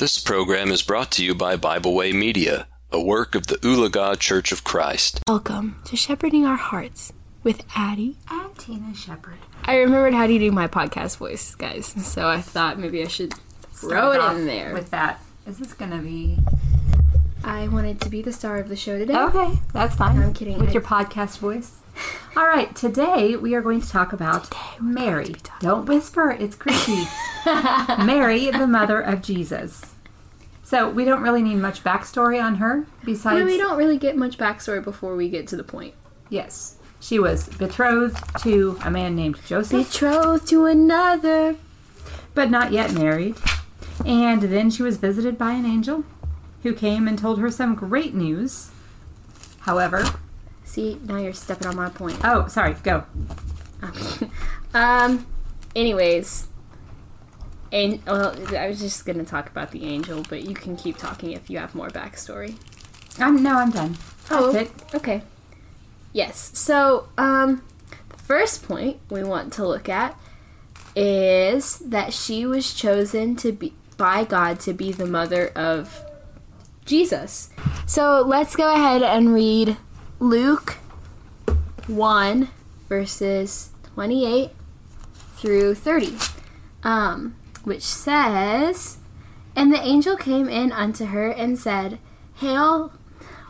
This program is brought to you by Bible Way Media, a work of the Oolagah Church of Christ. Welcome to Shepherding Our Hearts with Addie. and Tina Shepherd. I remembered how to do my podcast voice, guys, so I thought maybe I should throw it in there. with that. Is this gonna be I wanted to be the star of the show today. okay? That's fine. I'm kidding. With I- your podcast voice. All right. Today we are going to talk about Mary. Don't whisper. It's creepy. Mary, the mother of Jesus. So we don't really need much backstory on her. Besides, we don't really get much backstory before we get to the point. yes, she was betrothed to a man named Joseph. Betrothed to another. but not yet married. And then she was visited by an angel who came and told her some great news. However, See, now you're stepping on my point. oh, sorry, go. um, anyways. And, well, I was just gonna talk about the angel, but you can keep talking if you have more backstory. I'm no, I'm done. That's Oh. it. Okay. Yes. So, um, the first point we want to look at is that she was chosen to be by God to be the mother of Jesus. So let's go ahead and read Luke 1 verses 28 through 30, um, which says, And the angel came in unto her and said, Hail,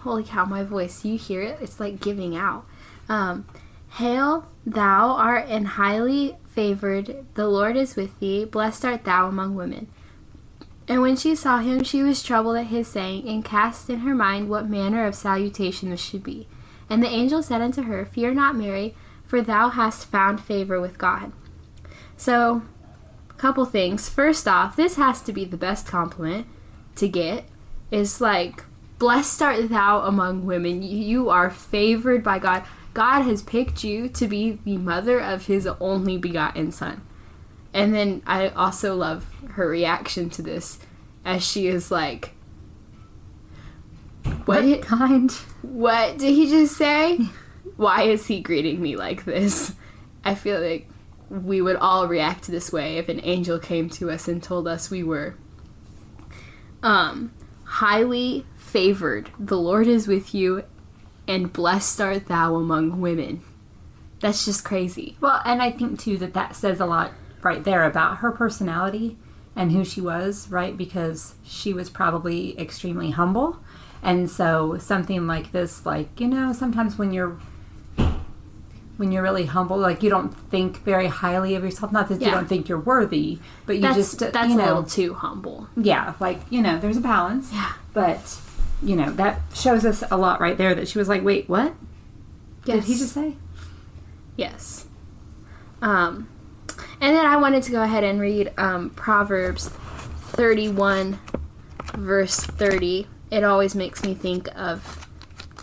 holy cow, my voice, you hear it? It's like giving out. Um, Hail, thou art and highly favored, the Lord is with thee, blessed art thou among women. And when she saw him, she was troubled at his saying, and cast in her mind what manner of salutation this should be. And the angel said unto her, Fear not, Mary, for thou hast found favor with God. So, couple things. First off, this has to be the best compliment to get. Is like, Blessed art thou among women. You- are favored by God. God has picked you to be the mother of his only begotten son. And then I also love her reaction to this as she is like, What, did, kind? What did he just say? Why is he greeting me like this? I feel like we would all react this way if an angel came to us and told us we were um highly favored. The Lord is with you and blessed art thou among women. That's just crazy. Well, and I think too that that says a lot right there about her personality and who she was, right? Because she was probably extremely humble. And so something like this, like, you know, sometimes when you're when you're really humble, like you don't think very highly of yourself. Not that you don't think you're worthy, but you That's just uh, that's you a little too humble. yeah, like you know, there's a balance. Yeah. But you know, that shows us a lot right there. That she was like, "Wait, what Yes. did he just say?" Yes. Um, and then I wanted to go ahead and read um, Proverbs 31, verse 30. It always makes me think of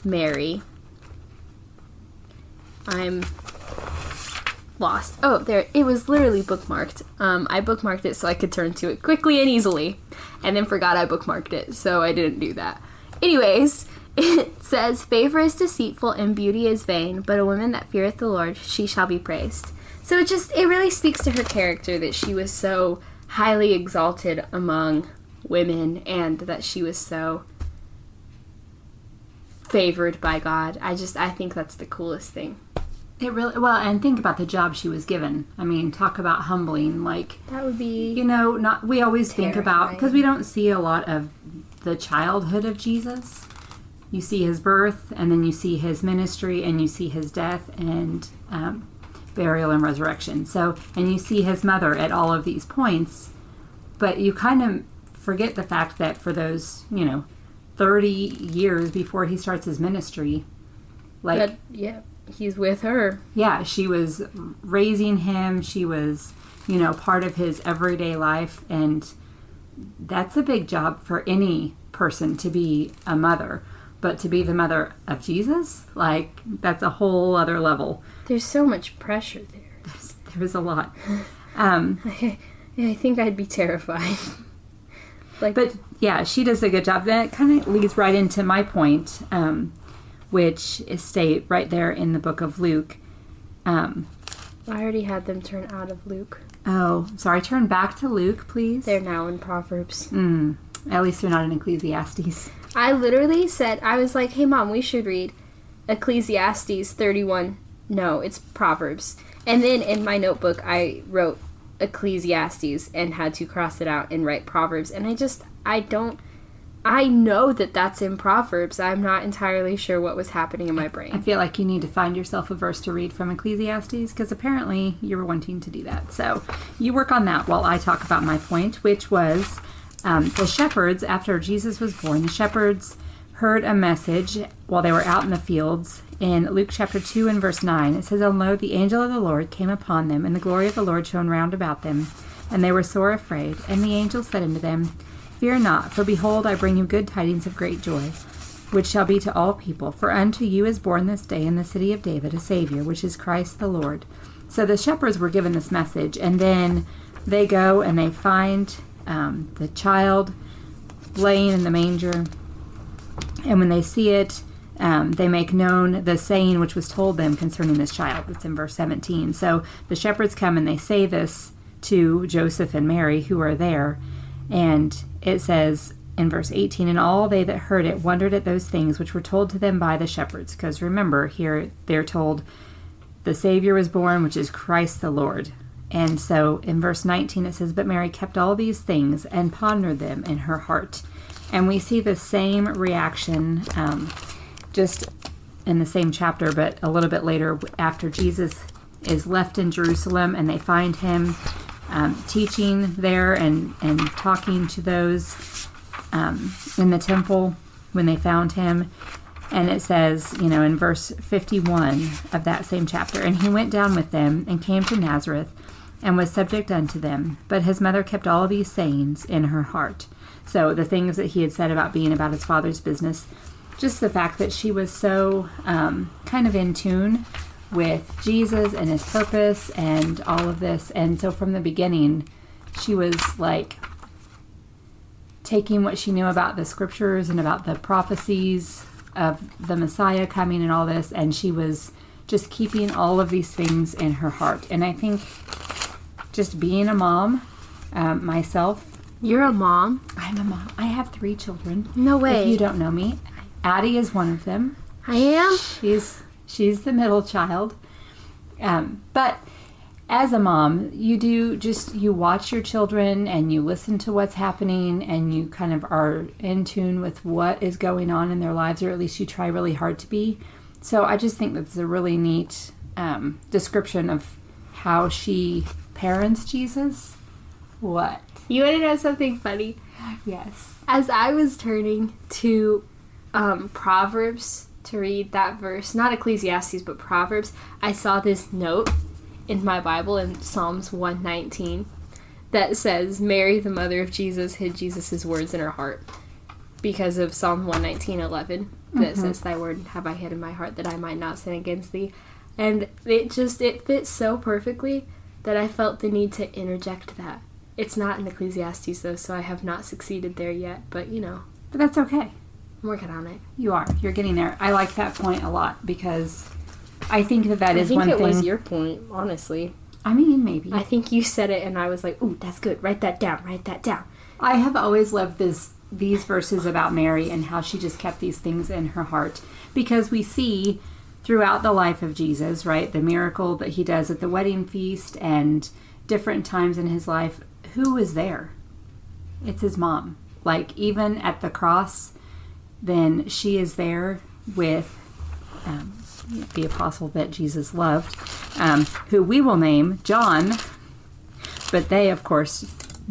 Mary. I'm lost. Oh, there. It was literally bookmarked. Um, I bookmarked it so I could turn to it quickly and easily, and then forgot I bookmarked it, so I didn't do that. Anyways, it says, Favor is deceitful and beauty is vain, but a woman that feareth the Lord, she shall be praised. So it just, it really speaks to her character that she was so highly exalted among women and that she was so favored by God. I just, I think that's the coolest thing. It really well, and think about the job she was given. I mean, talk about humbling. Like That would be. you know, not we always think about because we don't see a lot of the childhood of Jesus. You see his birth, and then you see his ministry, and you see his death and um, burial and resurrection. So, and you see his mother at all of these points, but you kind of forget the fact that for those, you know, thirty years before he starts his ministry, like But, yeah, he's with her. yeah, she was raising him. She was, you know, part of his everyday life. And that's a big job for any person to be a mother. But to be the mother of Jesus, like, that's a whole other level. There's so much pressure there. There's, there's a lot. Um, I think I'd be terrified. like, but yeah, she does a good job. That kind of leads right into my point, um, which is state right there in the book of Luke. Um, I already had them turn out of Luke. oh, sorry, turn back to Luke, please. They're now in Proverbs. Mm. At least they're not in Ecclesiastes. I literally said, I was like, hey mom, we should read Ecclesiastes 31. No, it's Proverbs. And then in my notebook, I wrote Ecclesiastes and had to cross it out and write Proverbs. And I just, I don't, I know that that's in Proverbs. I'm not entirely sure what was happening in my brain. I feel like you need to find yourself a verse to read from Ecclesiastes because apparently you were wanting to do that. So you work on that while I talk about my point, which was um, the shepherds, after Jesus was born, the shepherds heard a message while they were out in the fields. In Luke chapter 2 and verse 9, it says, And lo, the angel of the Lord came upon them, and the glory of the Lord shone round about them, and they were sore afraid. And the angel said unto them, Fear not, for behold, I bring you good tidings of great joy which shall be to all people. For unto you is born this day in the city of David a Savior, which is Christ the Lord. So the shepherds were given this message, and then they go and they find um, the child laying in the manger. And when they see it, um, they make known the saying which was told them concerning this child. It's in verse 17. So the shepherds come and they say this to Joseph and Mary, who are there. And it says in verse 18, And all they that heard it wondered at those things which were told to them by the shepherds. Because remember, here they're told the Savior was born, which is Christ the Lord. And so in verse 19 it says, But Mary kept all these things and pondered them in her heart. And we see the same reaction um, just in the same chapter, but a little bit later after Jesus is left in Jerusalem and they find him um, teaching there and, and talking to those um, in the temple when they found him. And it says, you know, in verse 51 of that same chapter, and he went down with them and came to Nazareth and was subject unto them. But his mother kept all these sayings in her heart. So the things that he had said about being about his father's business, just the fact that she was so um, kind of in tune with Jesus and his purpose and all of this. And so from the beginning, she was like taking what she knew about the scriptures and about the prophecies of the Messiah coming and all this, and she was just keeping all of these things in her heart. And I think just being a mom um, myself, You're a mom? I'm a mom. I have three children. No If way. you don't know me, Addie is one of them. I am? She's she's the middle child. Um, but as a mom, you do just you watch your children and you listen to what's happening and you kind of are in tune with what is going on in their lives, or at least you try really hard to be. So I just think that's a really neat um, description of how she parents Jesus. What? You want to know something funny? Yes. As I was turning to um, Proverbs to read that verse, not Ecclesiastes, but Proverbs, I saw this note in my Bible in Psalms 119 that says, Mary, the mother of Jesus, hid Jesus' words in her heart. Because of Psalm 119 11, that mm-hmm. says, Thy word have I hid in my heart that I might not sin against thee. And it just, it fits so perfectly that I felt the need to interject that. It's not in Ecclesiastes though, so I have not succeeded there yet, but you know, But that's okay. I'm working on it. You are. You're getting there. I like that point a lot because I think that that I is think one it thing. was your point, honestly. I mean, maybe. I think you said it and I was like, ooh, that's good. Write that down, write that down. I have always loved this these verses about Mary and how she just kept these things in her heart because we see throughout the life of Jesus, right, the miracle that he does at the wedding feast and different times in his life, who is there? It's his mom. Like even at the cross, then she is there with um, the apostle that Jesus loved, um, who we will name John, but they, of course,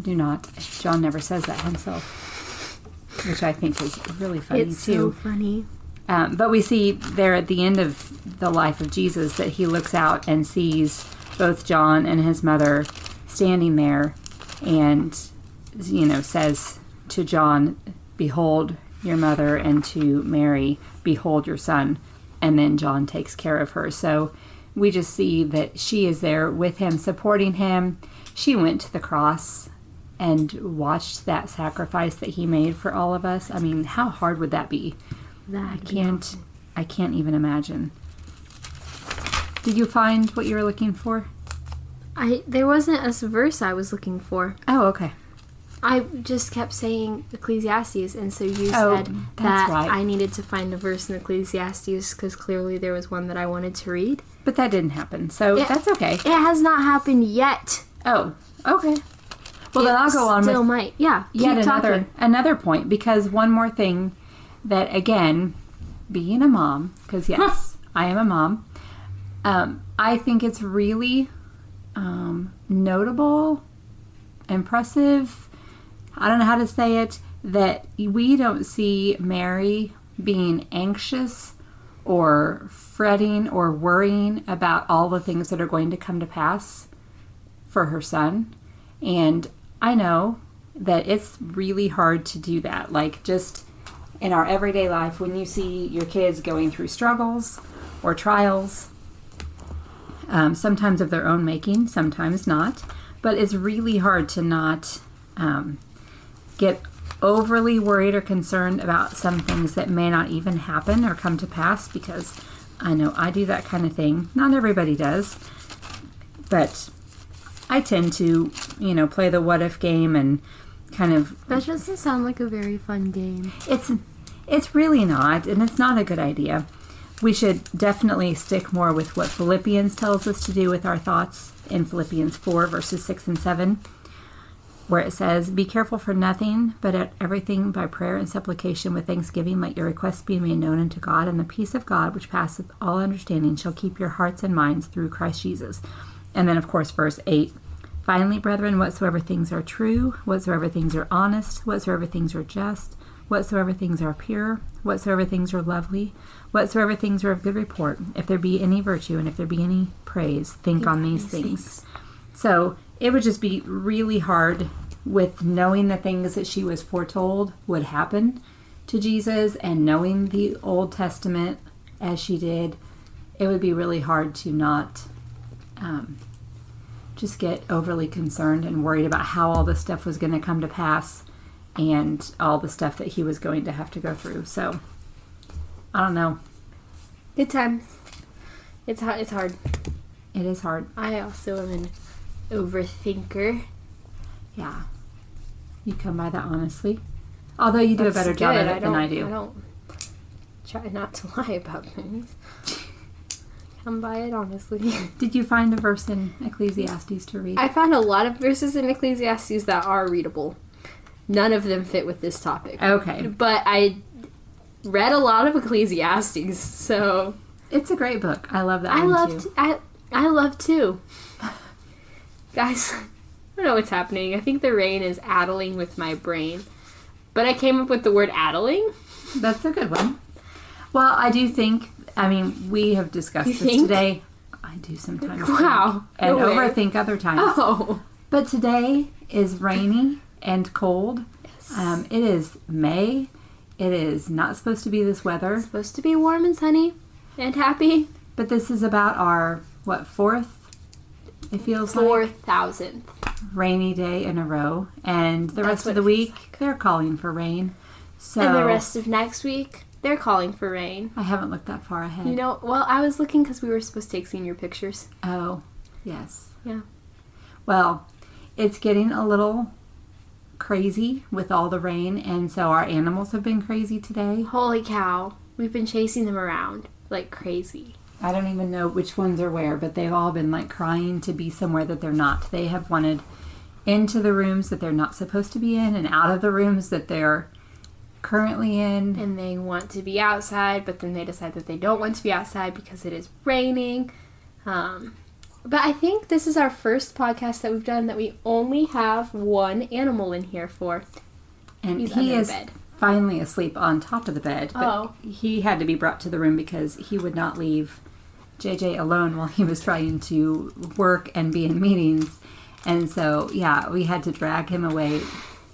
do not. John never says that himself, which I think is really funny it's so funny. Um, but we see there at the end of the life of Jesus that he looks out and sees both John and his mother standing there, and you know says to John, "Behold your mother," and to Mary, "Behold your son." And then John takes care of her. So we just see that she is there with him, supporting him. She went to the cross and watched that sacrifice that he made for all of us. I mean, how hard would that be? That I can't I can't even imagine. Did you find what you were looking for? I there wasn't a verse I was looking for. Oh, okay. I just kept saying Ecclesiastes, and so you Oh, said that right. I needed to find a verse in Ecclesiastes because clearly there was one that I wanted to read. But that didn't happen, so Yeah. that's okay. It has not happened yet. Oh, okay. Well, then I'll go on Still with might. Yeah. Yet another talking. another point because one more thing that again, being a mom, because yes, I am a mom. Um, I think it's really um, notable, impressive. I don't know how to say it that we don't see Mary being anxious or fretting or worrying about all the things that are going to come to pass for her son. And I know that it's really hard to do that. Like, just in our everyday life, when you see your kids going through struggles or trials, um, sometimes of their own making, sometimes not, but it's really hard to not um, get overly worried or concerned about some things that may not even happen or come to pass because I know I do that kind of thing. Not everybody does, but I tend to, you know, play the what if game and kind of That doesn't sound like a very fun game. it's it's really not and it's not a good idea. We should definitely stick more with what Philippians tells us to do with our thoughts in Philippians 4 verses 6 and 7 where it says, Be careful for nothing, but at everything by prayer and supplication with thanksgiving, let your requests be made known unto God, and the peace of God, which passeth all understanding, shall keep your hearts and minds through Christ Jesus. And then, of course, verse 8 Finally, brethren, whatsoever things are true, whatsoever things are honest, whatsoever things are just, whatsoever things are pure, whatsoever things are lovely, whatsoever things are of good report, if there be any virtue and if there be any praise, think on these things. So it would just be really hard with knowing the things that she was foretold would happen to Jesus and knowing the Old Testament as she did. It would be really hard to not um, just get overly concerned and worried about how all this stuff was going to come to pass and all the stuff that he was going to have to go through. So I don't know. Good times. It's hard. It's hard. It is hard. I also am an overthinker. Yeah. You come by that honestly. Although you do a That's better job good. of it than I do. I don't try not to lie about things. Come by it honestly. Did you find a verse in Ecclesiastes to read? I found a lot of verses in Ecclesiastes that are readable. None of them fit with this topic. okay. But I read a lot of Ecclesiastes, so It's a great book. I love that I one love too. I I love too. Guys, I don't know what's happening. I think the rain is addling with my brain. But I came up with the word addling. That's a good one. Well, I do think, I mean, we have discussed You this think? today. I do sometimes. Wow. And No way. overthink other times. Oh. But today is rainy and cold. Um, it is May. It is not supposed to be this weather. supposed to be warm and sunny and happy. But this is about our, what, fourth? It feels Four like thousandth. rainy day in a row. And the That's rest of the week, they're calling for rain. So And the rest of next week, they're calling for rain. I haven't looked that far ahead. You know, well, I was looking because we were supposed to take senior pictures. Oh, yes. Yeah. Well, it's getting a little crazy with all the rain, and so our animals have been crazy today. Holy cow. We've been chasing them around like crazy. I don't even know which ones are where, but they've all been like crying to be somewhere that they're not. They have wanted into the rooms that they're not supposed to be in and out of the rooms that they're currently in. And they want to be outside, but then they decide that they don't want to be outside because it is raining. Um, but I think this is our first podcast that we've done that we only have one animal in here for. And He's he is finally asleep on top of the bed. But Oh. he had to be brought to the room because he would not leave JJ alone while he was trying to work and be in meetings. And so, yeah, we had to drag him away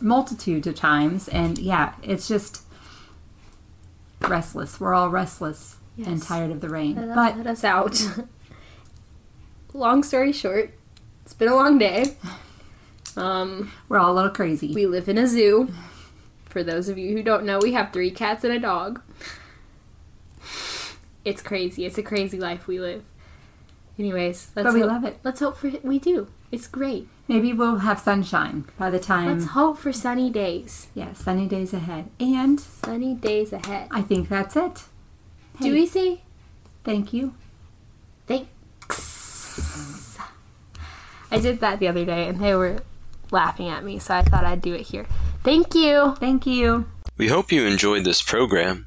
multitudes of times. And yeah, it's just restless. We're all restless and tired of the rain. Let But let us out. long story short, it's been a long day. Um, we're all a little crazy. we live in a zoo. For those of you who don't know, we have three cats and a dog. It's crazy. It's a crazy life we live. Anyways, let's But we hope, love it. Let's hope for we do. It's great. Maybe we'll have sunshine by the time. Let's hope for sunny days. yeah, sunny days ahead. And Sunny days ahead. I think that's it. Do Hey, we say Thank you. thanks? I did that the other day and they were laughing at me, so I thought I'd do it here. Thank you. Thank you. We hope you enjoyed this program.